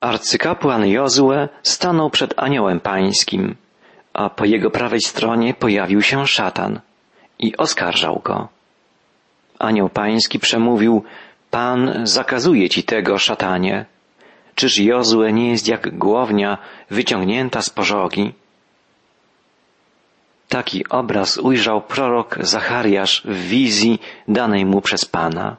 Arcykapłan Jozue stanął przed aniołem pańskim, a po jego prawej stronie pojawił się szatan i oskarżał go. Anioł pański przemówił, Pan zakazuje ci tego, szatanie. Czyż Jozue nie jest jak głownia wyciągnięta z pożogi? Taki obraz ujrzał prorok Zachariasz w wizji danej mu przez Pana.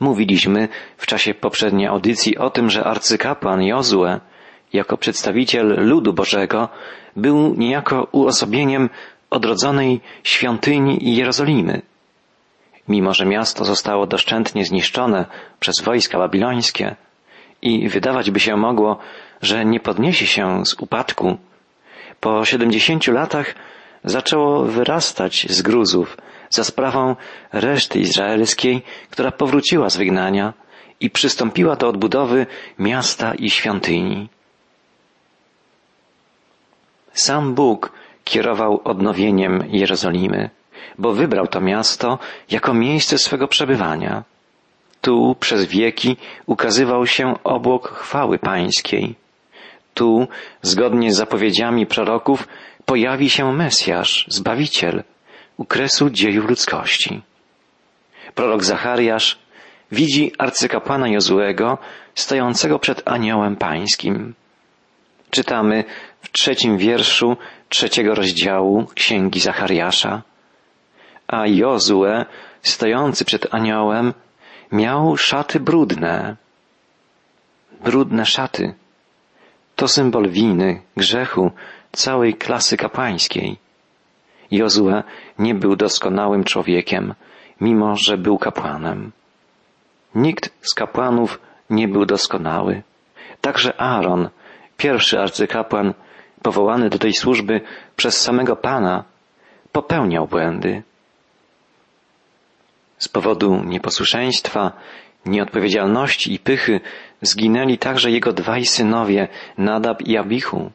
Mówiliśmy w czasie poprzedniej audycji o tym, że arcykapłan Jozue, jako przedstawiciel ludu Bożego, był niejako uosobieniem odrodzonej świątyni Jerozolimy. Mimo, że miasto zostało doszczętnie zniszczone przez wojska babilońskie i wydawać by się mogło, że nie podniesie się z upadku, po siedemdziesięciu latach zaczęło wyrastać z gruzów za sprawą reszty izraelskiej, która powróciła z wygnania i przystąpiła do odbudowy miasta i świątyni. Sam Bóg kierował odnowieniem Jerozolimy, bo wybrał to miasto jako miejsce swego przebywania. Tu przez wieki ukazywał się obłok chwały pańskiej. Tu, zgodnie z zapowiedziami proroków, pojawi się Mesjasz, Zbawiciel, u kresu dziejów ludzkości. Prorok Zachariasz widzi arcykapłana Jozuego stojącego przed aniołem pańskim. Czytamy w trzecim wierszu trzeciego rozdziału Księgi Zachariasza. A Jozue, stojący przed aniołem, miał szaty brudne. Brudne szaty. To symbol winy, grzechu, całej klasy kapłańskiej. Jozue nie był doskonałym człowiekiem, mimo że był kapłanem. Nikt z kapłanów nie był doskonały. Także Aaron, pierwszy arcykapłan, powołany do tej służby przez samego Pana, popełniał błędy. Z powodu nieposłuszeństwa, nieodpowiedzialności i pychy zginęli także jego dwaj synowie, Nadab i Abichu.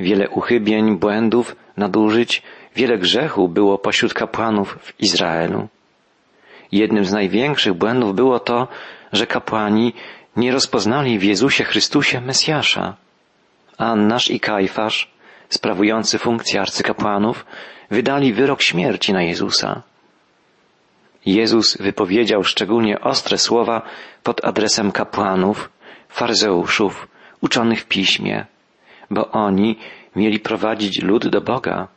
Wiele uchybień, błędów, nadużyć, wiele grzechu było pośród kapłanów w Izraelu. Jednym z największych błędów było to, że kapłani nie rozpoznali w Jezusie Chrystusie Mesjasza. Annasz i Kajfasz, sprawujący funkcję arcykapłanów, wydali wyrok śmierci na Jezusa. Jezus wypowiedział szczególnie ostre słowa pod adresem kapłanów, faryzeuszów, uczonych w piśmie, bo oni mieli prowadzić lud do Boga,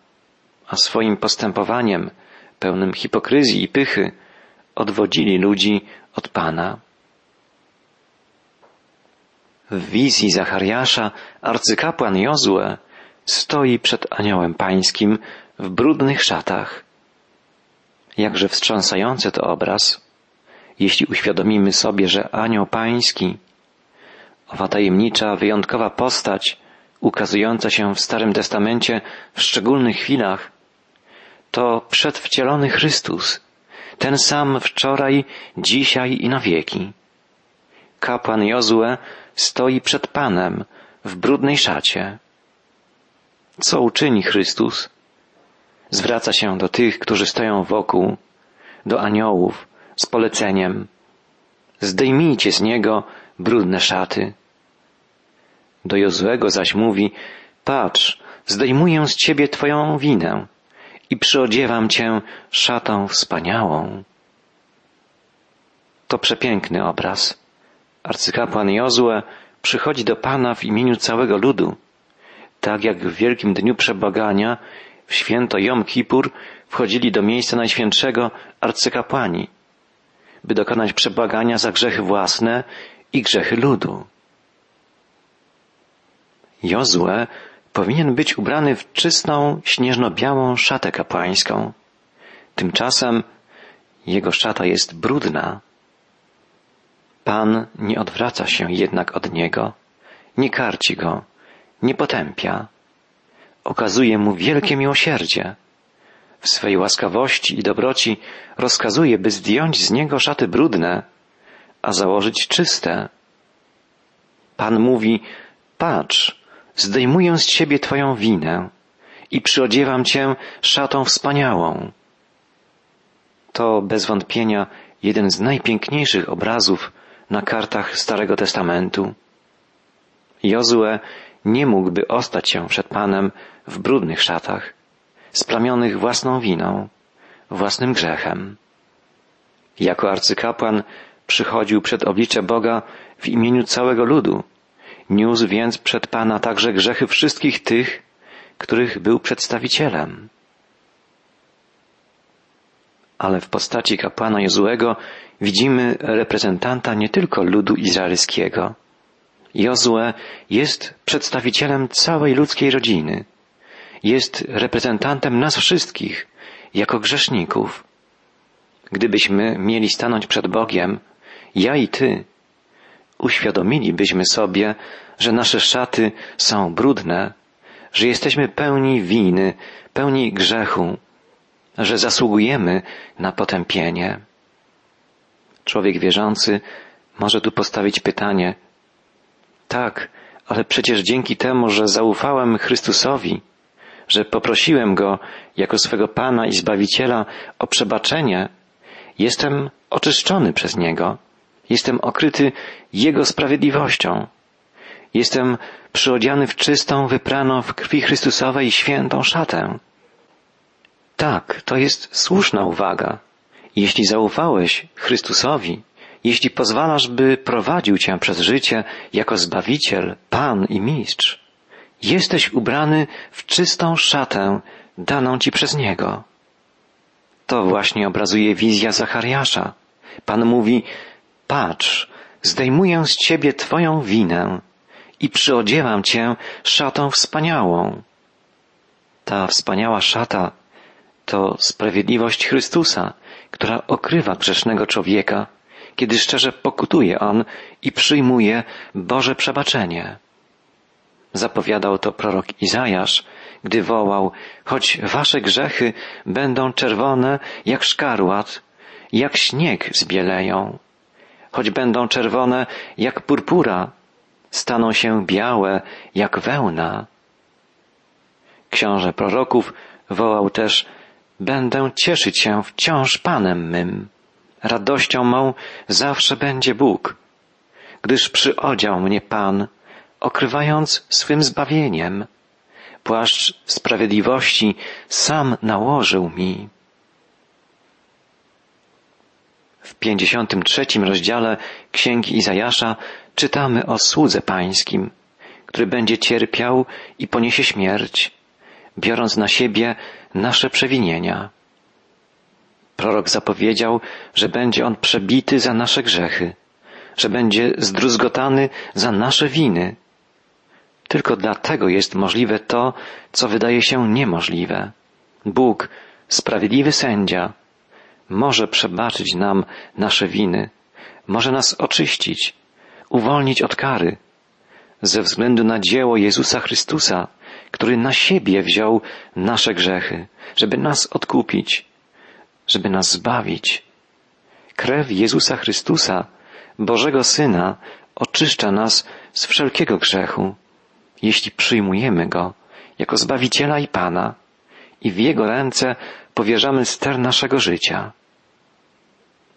a swoim postępowaniem, pełnym hipokryzji i pychy, odwodzili ludzi od Pana. W wizji Zachariasza arcykapłan Jozue stoi przed aniołem pańskim w brudnych szatach. Jakże wstrząsający to obraz, jeśli uświadomimy sobie, że anioł pański, owa tajemnicza, wyjątkowa postać, ukazująca się w Starym Testamencie w szczególnych chwilach, to przedwcielony Chrystus, ten sam wczoraj, dzisiaj i na wieki. Kapłan Jozue stoi przed Panem w brudnej szacie. Co uczyni Chrystus? Zwraca się do tych, którzy stoją wokół, do aniołów z poleceniem. Zdejmijcie z niego brudne szaty. Do Jozłego zaś mówi, patrz, zdejmuję z ciebie twoją winę i przyodziewam cię szatą wspaniałą. To przepiękny obraz. Arcykapłan Jozue przychodzi do Pana w imieniu całego ludu, tak jak w wielkim dniu przebagania w święto Jom Kippur wchodzili do miejsca najświętszego arcykapłani, by dokonać przebagania za grzechy własne i grzechy ludu. Jozue powinien być ubrany w czystą, śnieżno-białą szatę kapłańską. Tymczasem jego szata jest brudna. Pan nie odwraca się jednak od niego, nie karci go, nie potępia. Okazuje mu wielkie miłosierdzie. W swej łaskawości i dobroci rozkazuje, by zdjąć z niego szaty brudne, a założyć czyste. Pan mówi, patrz, zdejmuję z ciebie twoją winę i przyodziewam cię szatą wspaniałą. To bez wątpienia jeden z najpiękniejszych obrazów na kartach Starego Testamentu. Jozue nie mógłby ostać się przed Panem w brudnych szatach, splamionych własną winą, własnym grzechem. Jako arcykapłan przychodził przed oblicze Boga w imieniu całego ludu. Niósł więc przed Pana także grzechy wszystkich tych, których był przedstawicielem. Ale w postaci kapłana Jozuego widzimy reprezentanta nie tylko ludu izraelskiego. Jozue jest przedstawicielem całej ludzkiej rodziny. Jest reprezentantem nas wszystkich, jako grzeszników. Gdybyśmy mieli stanąć przed Bogiem, ja i Ty, uświadomilibyśmy sobie, że nasze szaty są brudne, że jesteśmy pełni winy, pełni grzechu, że zasługujemy na potępienie. Człowiek wierzący może tu postawić pytanie, tak, ale przecież dzięki temu, że zaufałem Chrystusowi, że poprosiłem Go jako swego Pana i Zbawiciela o przebaczenie, jestem oczyszczony przez Niego, jestem okryty Jego sprawiedliwością, jestem przyodziany w czystą, wypraną w krwi Chrystusowej świętą szatę. Tak, to jest słuszna uwaga. Jeśli zaufałeś Chrystusowi, jeśli pozwalasz, by prowadził cię przez życie jako Zbawiciel, Pan i Mistrz, jesteś ubrany w czystą szatę daną ci przez Niego. To właśnie obrazuje wizja Zachariasza. Pan mówi, patrz, zdejmuję z ciebie twoją winę i przyodziewam cię szatą wspaniałą. Ta wspaniała szata to sprawiedliwość Chrystusa, która okrywa grzesznego człowieka, kiedy szczerze pokutuje on i przyjmuje Boże przebaczenie. Zapowiadał to prorok Izajasz, gdy wołał, choć wasze grzechy będą czerwone jak szkarłat, jak śnieg zbieleją, choć będą czerwone jak purpura, staną się białe jak wełna. Książę proroków wołał też, będę cieszyć się wciąż Panem mym. Radością mą zawsze będzie Bóg, gdyż przyodział mnie Pan, okrywając swym zbawieniem. Płaszcz sprawiedliwości sam nałożył mi. W pięćdziesiątym trzecim rozdziale Księgi Izajasza czytamy o słudze pańskim, który będzie cierpiał i poniesie śmierć, biorąc na siebie nasze przewinienia. Prorok zapowiedział, że będzie on przebity za nasze grzechy, że będzie zdruzgotany za nasze winy. Tylko dlatego jest możliwe to, co wydaje się niemożliwe. Bóg, sprawiedliwy sędzia, może przebaczyć nam nasze winy, może nas oczyścić, uwolnić od kary, ze względu na dzieło Jezusa Chrystusa, który na siebie wziął nasze grzechy, żeby nas odkupić, żeby nas zbawić. Krew Jezusa Chrystusa, Bożego Syna, oczyszcza nas z wszelkiego grzechu, jeśli przyjmujemy Go jako Zbawiciela i Pana i w Jego ręce powierzamy ster naszego życia.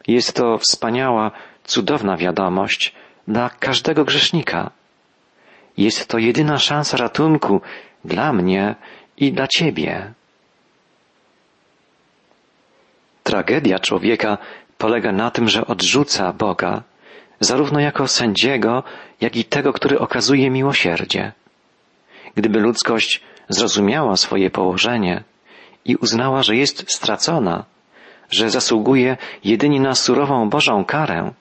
Jest to wspaniała, cudowna wiadomość dla każdego grzesznika. Jest to jedyna szansa ratunku dla mnie i dla Ciebie. Tragedia człowieka polega na tym, że odrzuca Boga, zarówno jako sędziego, jak i tego, który okazuje miłosierdzie. Gdyby ludzkość zrozumiała swoje położenie i uznała, że jest stracona, że zasługuje jedynie na surową Bożą karę,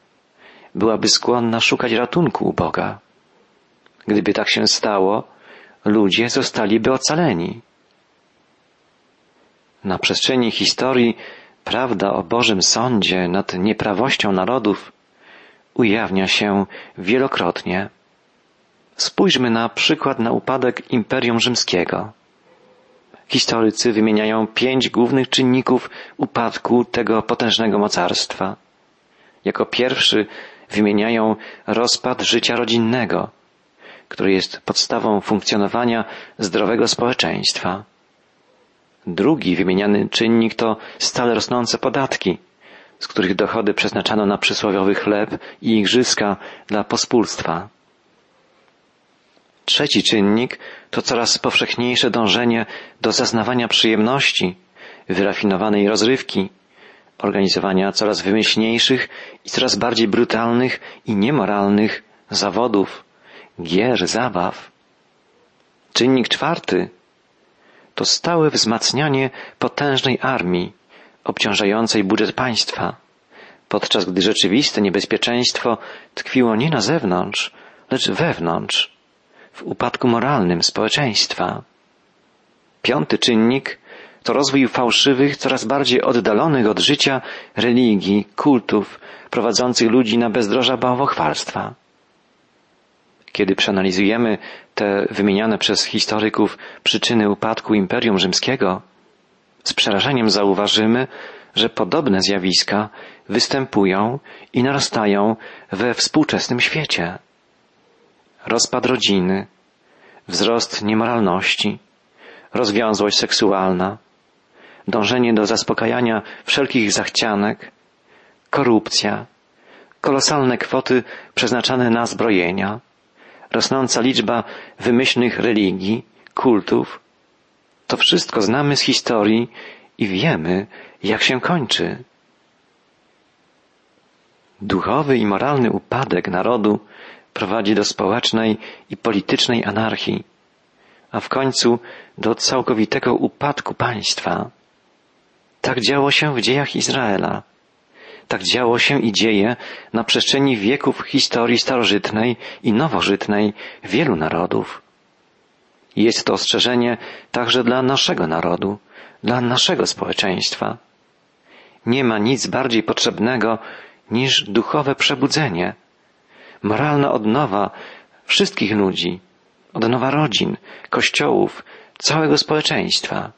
byłaby skłonna szukać ratunku u Boga. Gdyby tak się stało, ludzie zostaliby ocaleni. Na przestrzeni historii prawda o Bożym sądzie nad nieprawością narodów ujawnia się wielokrotnie. Spójrzmy na przykład na upadek Imperium Rzymskiego. Historycy wymieniają pięć głównych czynników upadku tego potężnego mocarstwa. Jako pierwszy wymieniają rozpad życia rodzinnego, który jest podstawą funkcjonowania zdrowego społeczeństwa. Drugi wymieniany czynnik to stale rosnące podatki, z których dochody przeznaczano na przysłowiowy chleb i igrzyska dla pospólstwa. Trzeci czynnik to coraz powszechniejsze dążenie do zaznawania przyjemności, wyrafinowanej rozrywki, organizowania coraz wymyślniejszych i coraz bardziej brutalnych i niemoralnych zawodów, gier, zabaw. Czynnik czwarty to stałe wzmacnianie potężnej armii, obciążającej budżet państwa, podczas gdy rzeczywiste niebezpieczeństwo tkwiło nie na zewnątrz, lecz wewnątrz, w upadku moralnym społeczeństwa. Piąty czynnik to rozwój fałszywych, coraz bardziej oddalonych od życia religii, kultów, prowadzących ludzi na bezdroża bałwochwalstwa. Kiedy przeanalizujemy te wymieniane przez historyków przyczyny upadku Imperium Rzymskiego, z przerażeniem zauważymy, że podobne zjawiska występują i narastają we współczesnym świecie. Rozpad rodziny, wzrost niemoralności, rozwiązłość seksualna, dążenie do zaspokajania wszelkich zachcianek, korupcja, kolosalne kwoty przeznaczane na zbrojenia, rosnąca liczba wymyślnych religii, kultów. To wszystko znamy z historii i wiemy, jak się kończy. Duchowy i moralny upadek narodu prowadzi do społecznej i politycznej anarchii, a w końcu do całkowitego upadku państwa. Tak działo się w dziejach Izraela. Tak działo się i dzieje na przestrzeni wieków historii starożytnej i nowożytnej wielu narodów. Jest to ostrzeżenie także dla naszego narodu, dla naszego społeczeństwa. Nie ma nic bardziej potrzebnego niż duchowe przebudzenie, moralna odnowa wszystkich ludzi, odnowa rodzin, kościołów, całego społeczeństwa.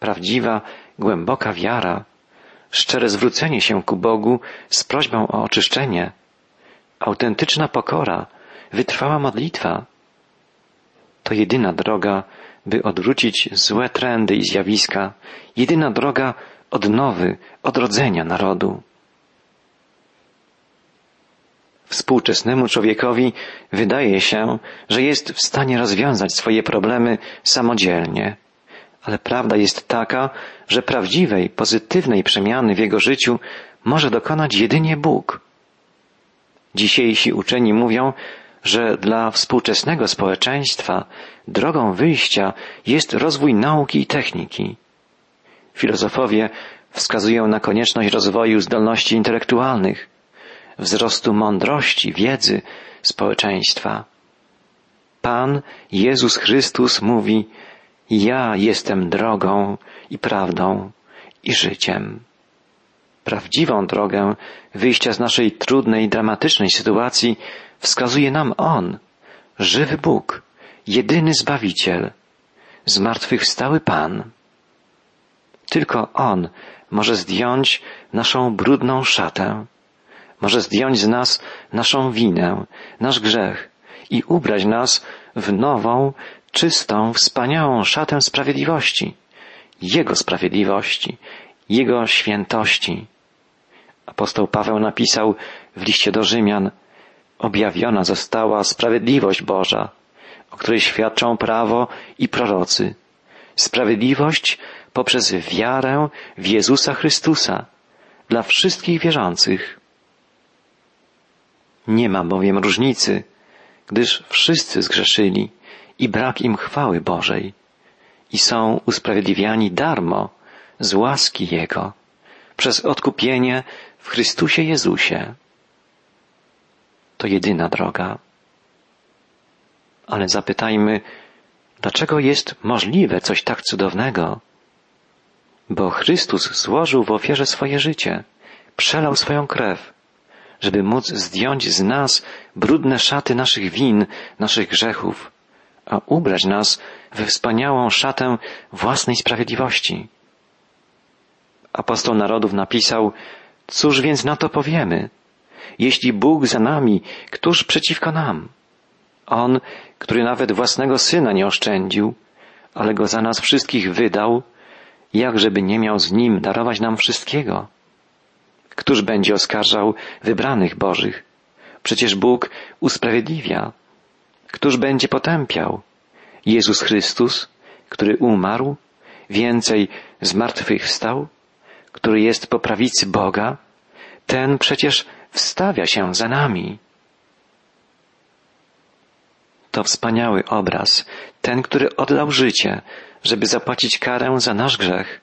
Prawdziwa, głęboka wiara, szczere zwrócenie się ku Bogu z prośbą o oczyszczenie, autentyczna pokora, wytrwała modlitwa. To jedyna droga, by odwrócić złe trendy i zjawiska, jedyna droga odnowy, odrodzenia narodu. Współczesnemu człowiekowi wydaje się, że jest w stanie rozwiązać swoje problemy samodzielnie, ale prawda jest taka, że prawdziwej, pozytywnej przemiany w jego życiu może dokonać jedynie Bóg. Dzisiejsi uczeni mówią, że dla współczesnego społeczeństwa drogą wyjścia jest rozwój nauki i techniki. Filozofowie wskazują na konieczność rozwoju zdolności intelektualnych, wzrostu mądrości, wiedzy społeczeństwa. Pan Jezus Chrystus mówi, ja jestem drogą i prawdą i życiem. Prawdziwą drogę wyjścia z naszej trudnej, dramatycznej sytuacji wskazuje nam On, żywy Bóg, jedyny Zbawiciel, zmartwychwstały Pan. Tylko On może zdjąć naszą brudną szatę, może zdjąć z nas naszą winę, nasz grzech i ubrać nas w nową, czystą, wspaniałą szatę sprawiedliwości, Jego sprawiedliwości, Jego świętości. Apostoł Paweł napisał w liście do Rzymian, objawiona została sprawiedliwość Boża, o której świadczą prawo i prorocy. Sprawiedliwość poprzez wiarę w Jezusa Chrystusa dla wszystkich wierzących. Nie ma bowiem różnicy, gdyż wszyscy zgrzeszyli i brak im chwały Bożej i są usprawiedliwiani darmo z łaski Jego przez odkupienie w Chrystusie Jezusie. To jedyna droga. Ale zapytajmy, dlaczego jest możliwe coś tak cudownego? Bo Chrystus złożył w ofierze swoje życie, przelał swoją krew, żeby móc zdjąć z nas brudne szaty naszych win, naszych grzechów, a ubrać nas we wspaniałą szatę własnej sprawiedliwości. Apostoł narodów napisał, cóż więc na to powiemy? Jeśli Bóg za nami, któż przeciwko nam? On, który nawet własnego syna nie oszczędził, ale go za nas wszystkich wydał, jakżeby nie miał z nim darować nam wszystkiego? Któż będzie oskarżał wybranych Bożych? Przecież Bóg usprawiedliwia. Któż będzie potępiał? Jezus Chrystus, który umarł, więcej zmartwychwstał, który jest po prawicy Boga, ten przecież wstawia się za nami. To wspaniały obraz, ten, który oddał życie, żeby zapłacić karę za nasz grzech.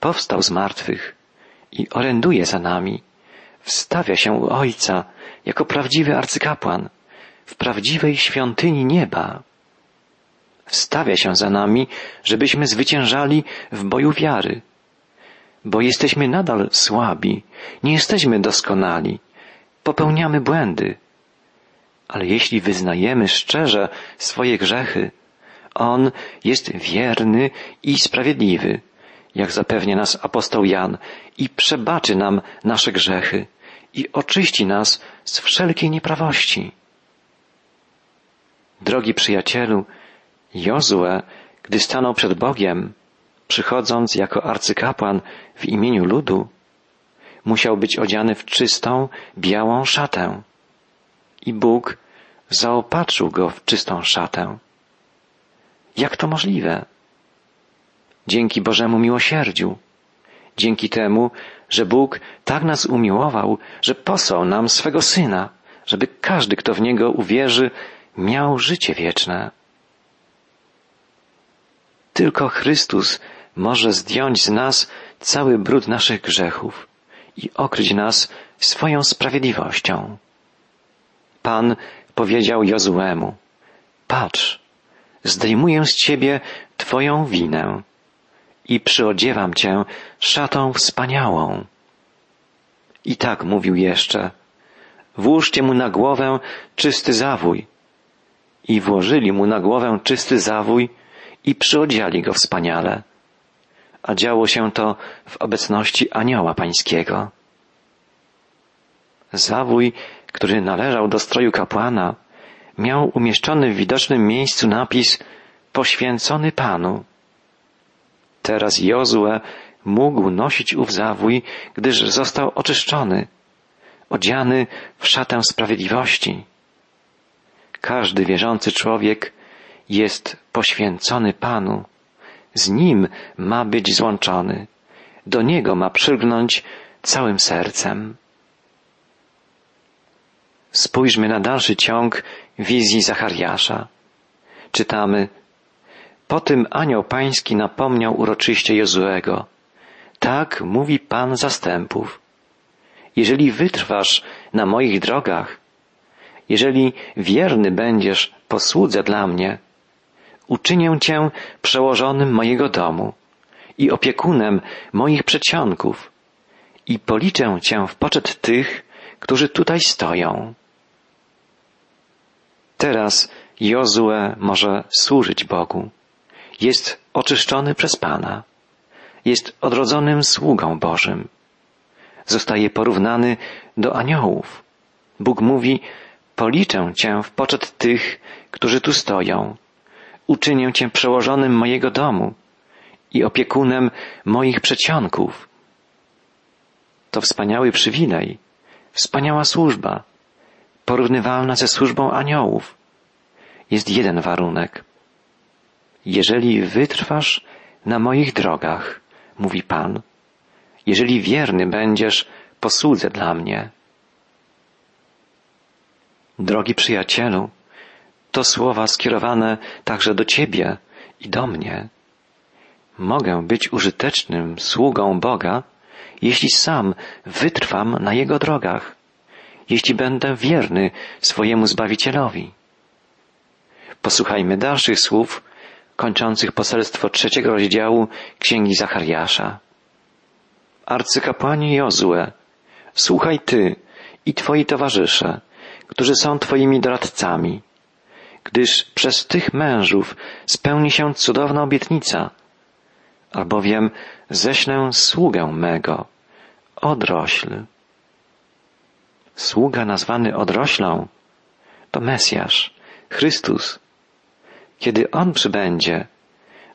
Powstał z martwych i oręduje za nami. Wstawia się u Ojca jako prawdziwy arcykapłan w prawdziwej świątyni nieba. Wstawia się za nami, żebyśmy zwyciężali w boju wiary, bo jesteśmy nadal słabi, nie jesteśmy doskonali, popełniamy błędy. Ale jeśli wyznajemy szczerze swoje grzechy, On jest wierny i sprawiedliwy, jak zapewnia nas apostoł Jan, i przebaczy nam nasze grzechy i oczyści nas z wszelkiej nieprawości. Drogi przyjacielu, Jozue, gdy stanął przed Bogiem, przychodząc jako arcykapłan w imieniu ludu, musiał być odziany w czystą, białą szatę. I Bóg zaopatrzył go w czystą szatę. Jak to możliwe? Dzięki Bożemu miłosierdziu. Dzięki temu, że Bóg tak nas umiłował, że posłał nam swego Syna, żeby każdy, kto w Niego uwierzy, miał życie wieczne. Tylko Chrystus może zdjąć z nas cały brud naszych grzechów i okryć nas swoją sprawiedliwością. Pan powiedział Jozuemu, patrz, zdejmuję z ciebie twoją winę i przyodziewam cię szatą wspaniałą. I tak mówił jeszcze, włóżcie mu na głowę czysty zawój. I włożyli mu na głowę czysty zawój i przyodziali go wspaniale. A działo się to w obecności anioła pańskiego. Zawój, który należał do stroju kapłana, miał umieszczony w widocznym miejscu napis poświęcony Panu. Teraz Jozue mógł nosić ów zawój, gdyż został oczyszczony, odziany w szatę sprawiedliwości. Każdy wierzący człowiek jest poświęcony Panu. Z Nim ma być złączony. Do Niego ma przylgnąć całym sercem. Spójrzmy na dalszy ciąg wizji Zachariasza. Czytamy, po tym anioł pański napomniał uroczyście Jozuego. Tak mówi Pan zastępów. Jeżeli wytrwasz na moich drogach, jeżeli wierny będziesz posłudze dla mnie, uczynię cię przełożonym mojego domu i opiekunem moich przedsionków i policzę cię w poczet tych, którzy tutaj stoją. Teraz Jozue może służyć Bogu. Jest oczyszczony przez Pana. Jest odrodzonym sługą Bożym. Zostaje porównany do aniołów. Bóg mówi, policzę cię w poczet tych, którzy tu stoją. Uczynię cię przełożonym mojego domu i opiekunem moich przedsionków. To wspaniały przywilej, wspaniała służba, porównywalna ze służbą aniołów. Jest jeden warunek. Jeżeli wytrwasz na moich drogach, mówi Pan, jeżeli wierny będziesz posłudze dla mnie. Drogi przyjacielu, to słowa skierowane także do Ciebie i do mnie. Mogę być użytecznym sługą Boga, jeśli sam wytrwam na Jego drogach, jeśli będę wierny swojemu Zbawicielowi. Posłuchajmy dalszych słów kończących poselstwo trzeciego rozdziału Księgi Zachariasza. Arcykapłanie Jozue, słuchaj Ty i Twoi towarzysze, którzy są Twoimi doradcami, gdyż przez tych mężów spełni się cudowna obietnica, albowiem ześlę sługę mego, odrośl. Sługa nazwany odroślą to Mesjasz, Chrystus. Kiedy On przybędzie,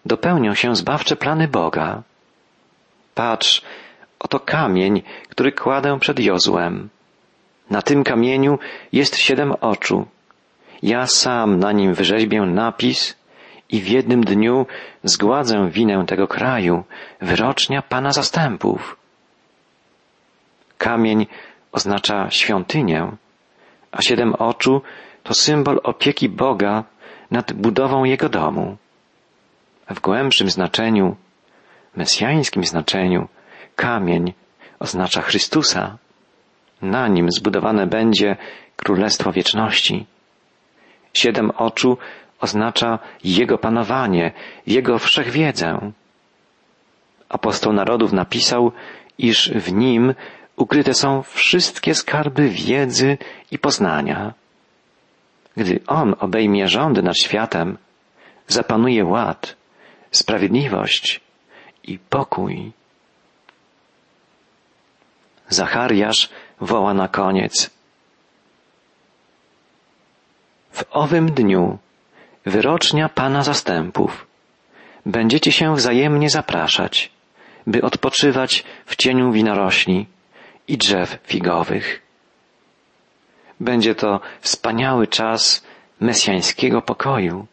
dopełnią się zbawcze plany Boga. Patrz, oto kamień, który kładę przed Jozłem. Na tym kamieniu jest siedem oczu. Ja sam na nim wyrzeźbię napis i w jednym dniu zgładzę winę tego kraju, wyrocznia Pana zastępów. Kamień oznacza świątynię, a siedem oczu to symbol opieki Boga nad budową Jego domu. W głębszym znaczeniu, mesjańskim znaczeniu, kamień oznacza Chrystusa. Na nim zbudowane będzie Królestwo Wieczności. Siedem oczu oznacza Jego panowanie, Jego wszechwiedzę. Apostoł narodów napisał, iż w nim ukryte są wszystkie skarby wiedzy i poznania. Gdy On obejmie rządy nad światem, zapanuje ład, sprawiedliwość i pokój. Zachariasz woła na koniec. W owym dniu, wyrocznia Pana zastępów, będziecie się wzajemnie zapraszać, by odpoczywać w cieniu winorośli i drzew figowych. Będzie to wspaniały czas mesjańskiego pokoju.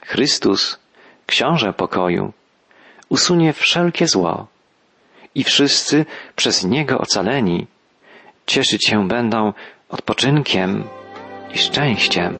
Chrystus, książę pokoju, usunie wszelkie zło i wszyscy przez Niego ocaleni cieszyć się będą odpoczynkiem i szczęściem.